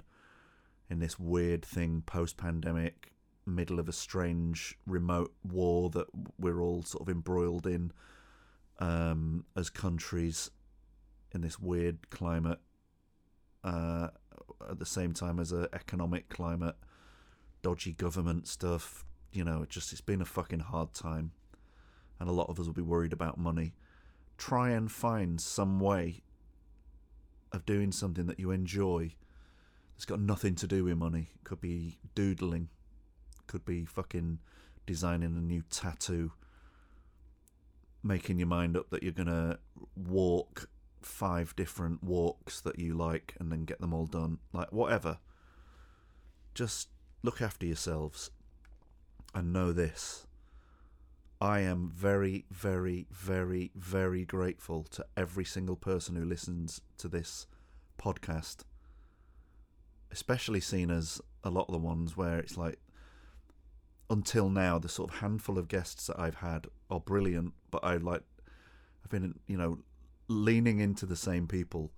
in this weird thing post pandemic, middle of a strange remote war that we're all sort of embroiled in um, as countries in this weird climate uh, at the same time as a economic climate, dodgy government stuff. You know, it just it's been a fucking hard time, and a lot of us will be worried about money. Try and find some way of doing something that you enjoy. It's got nothing to do with money. It could be doodling, could be fucking designing a new tattoo, making your mind up that you're gonna walk five different walks that you like and then get them all done. Like, whatever. Just look after yourselves and know this. I am very, very, very, very grateful to every single person who listens to this podcast. Especially seen as a lot of the ones where it's like, until now, the sort of handful of guests that I've had are brilliant, but I like, I've been, you know, leaning into the same people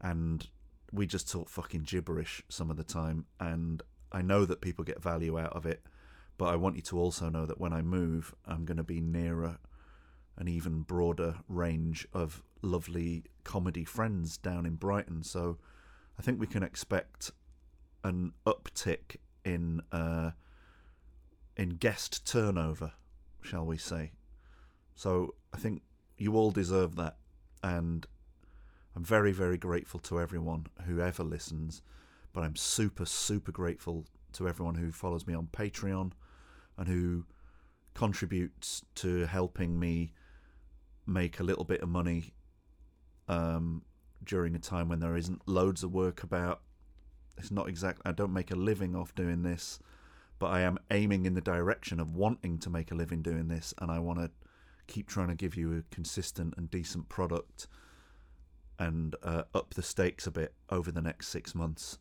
and we just talk fucking gibberish some of the time and I know that people get value out of it but I want you to also know that when I move I'm going to be nearer an even broader range of lovely comedy friends down in Brighton so I think we can expect an uptick in uh, in guest turnover shall we say so I think you all deserve that and I'm very, very grateful to everyone who ever listens. But I'm super, super grateful to everyone who follows me on Patreon and who contributes to helping me make a little bit of money um, during a time when there isn't loads of work about. It's not exactly, I don't make a living off doing this, but I am aiming in the direction of wanting to make a living doing this, and I want to keep trying to give you a consistent and decent product and uh, up the stakes a bit over the next six months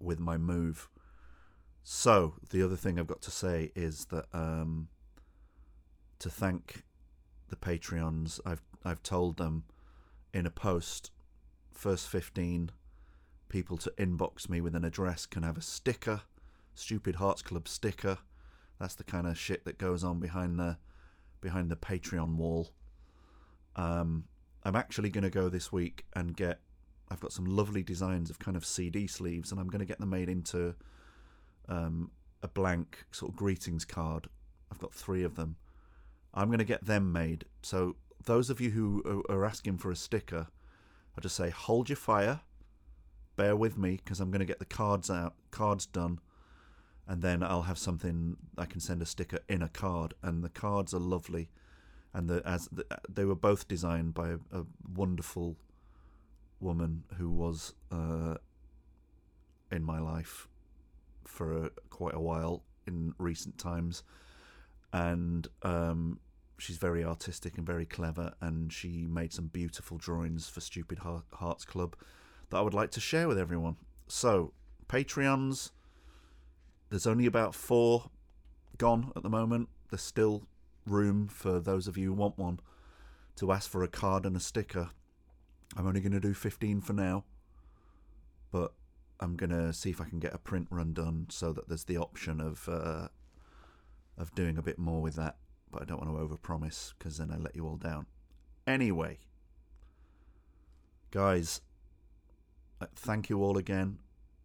with my move. So the other thing I've got to say is that um, to thank the Patreons, I've I've told them in a post, first fifteen people to inbox me with an address can have a sticker, Stupid Hearts Club sticker. That's the kind of shit that goes on behind the behind the Patreon wall. Um, I'm actually going to go this week and get. I've got some lovely designs of kind of CD sleeves, and I'm going to get them made into um, a blank sort of greetings card. I've got three of them. I'm going to get them made. So those of you who are asking for a sticker, I just say hold your fire, bear with me because I'm going to get the cards out, cards done, and then I'll have something I can send a sticker in a card, and the cards are lovely, and the as the, they were both designed by a, a wonderful woman who was uh, in my life for a, quite a while in recent times, and um, she's very artistic and very clever, and she made some beautiful drawings for Stupid Hearts Club that I would like to share with everyone. So Patreons there's only about four gone at the moment. There's still room for those of you who want one to ask for a card and a sticker. I'm only going to do 15 for now, but I'm to see if I can get a print run done so that there's the option of uh, of doing a bit more with that. But I don't want to overpromise because then I let you all down. Anyway, guys, uh, thank you all again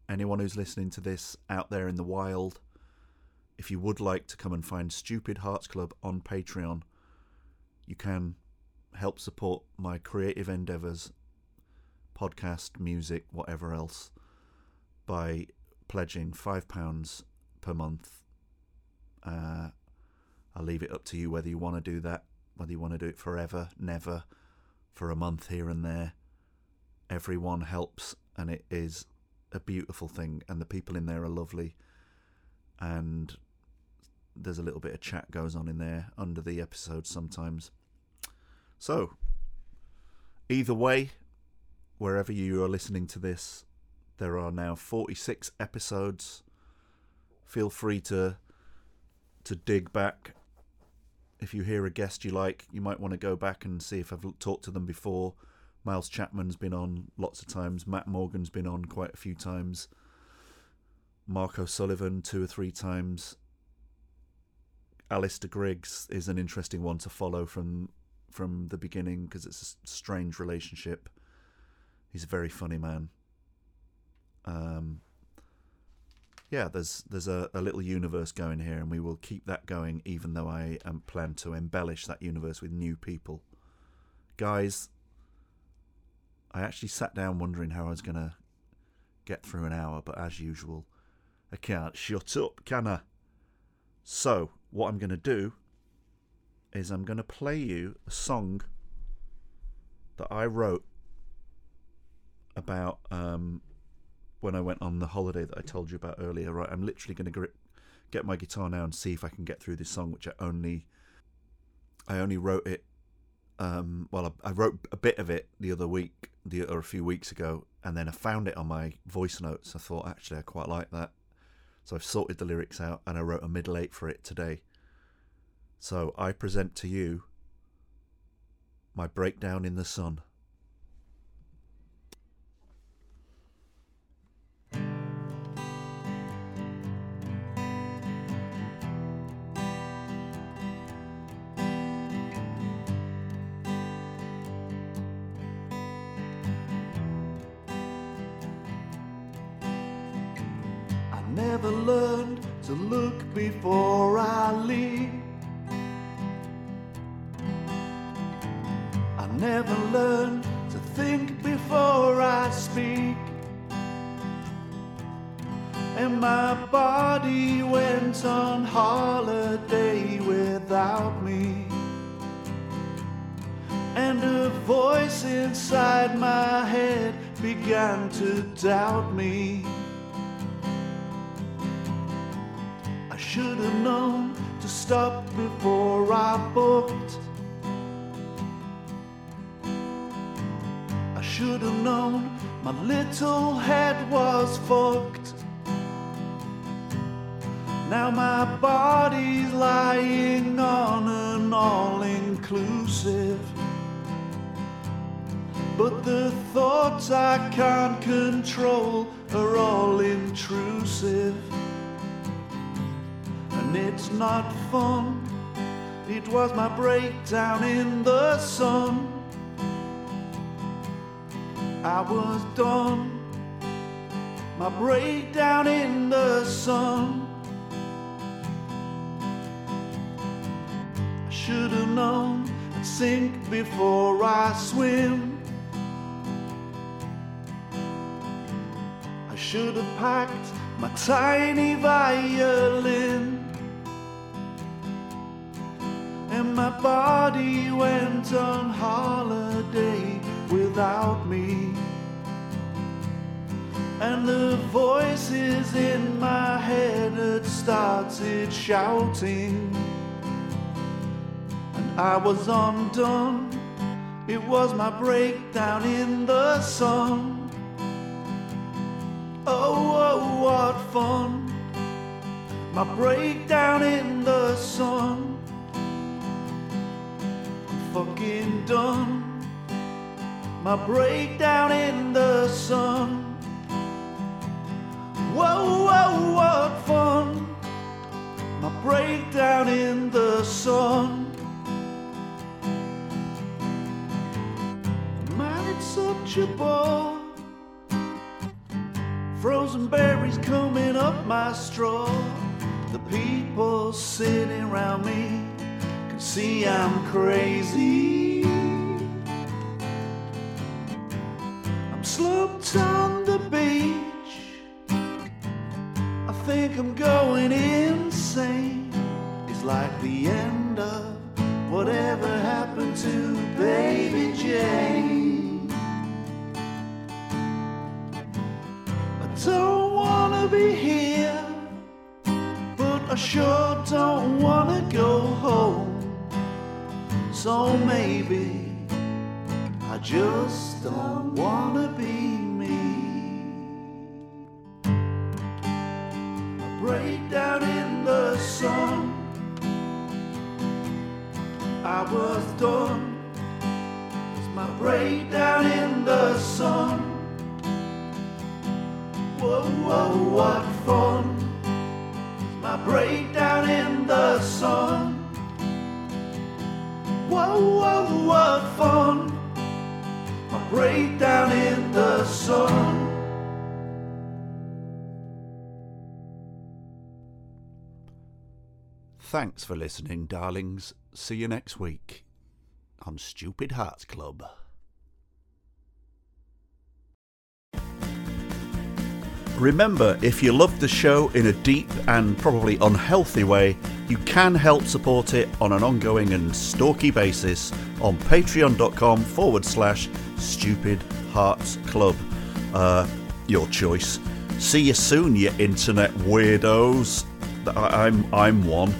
anyone who's listening to this out there in the wild, if you would like to come and find Stupid Hearts Club on Patreon, you can help support my creative endeavors, podcast, music, whatever else, by pledging £5 per month Uh, I'll leave it up to you whether you want to do that, whether you want to do it forever, never, for a month here and there. Everyone helps, and it is a beautiful thing, and the people in there are lovely. And there's a little bit of chat goes on in there under the episode sometimes. So, either way, wherever you are listening to this, there are now 46 episodes. Feel free to to dig back. If you hear a guest you like, you might want to go back and see if I've talked to them before. Miles Chapman's been on lots of times. Matt Morgan's been on quite a few times. Mark O'Sullivan two or three times. Alistair Griggs is an interesting one to follow from from the beginning because it's a strange relationship. He's a very funny man. Um, yeah, there's there's a, a little universe going here, and we will keep that going, even though I am plan to embellish that universe with new people. Guys, I actually sat down wondering how I was gonna get through an hour, but as usual, I can't shut up, can I? So, what I'm gonna do is I'm gonna play you a song that I wrote about um, when I went on the holiday that I told you about earlier. Right, I'm literally going to get my guitar now and see if I can get through this song, which I only I only wrote it. Um, well, I, I wrote a bit of it the other week, the or a few weeks ago, and then I found it on my voice notes. I thought actually I quite like that, so I've sorted the lyrics out and I wrote a middle eight for it today. So I present to you my breakdown in the sun. To look before I leave. I never learned to think before I speak. And my body went on holiday without me. And a voice inside my head began to doubt me. Should have known to stop before I booked. I should have known my little head was fucked. Now my body's lying on an all inclusive. But the thoughts I can't control are all intrusive. And it's not fun. It was my breakdown in the sun. I was done. My breakdown in the sun. I should have known I'd sink before I swim. I should have packed my tiny violin. My body went on holiday without me. And the voices in my head had started shouting. And I was undone. It was my breakdown in the sun. Oh, oh, what fun! My breakdown in the sun. Fucking done. My breakdown in the sun. Whoa, whoa, what fun! My breakdown in the sun. Man, it's such a bore. Frozen berries coming up my straw. The people sitting around me see I'm crazy. I'm slumped on the beach. I think I'm going insane. It's like the end of whatever happened to baby Jane. I don't wanna be here, but I sure don't wanna go home. So maybe I just don't wanna be me. I break down in the sun. I was done. It's my breakdown in the sun. Whoa, whoa, what fun! It's my breakdown in the sun. Whoa, whoa, what fun! My breakdown in the sun. Thanks for listening, darlings. See you next week on Stupid Hearts Club. Remember, if you love the show in a deep and probably unhealthy way, you can help support it on an ongoing and stalky basis on patreon.com forward slash stupid hearts club. Uh, your choice. See you soon, you internet weirdos. I- I'm, I'm one.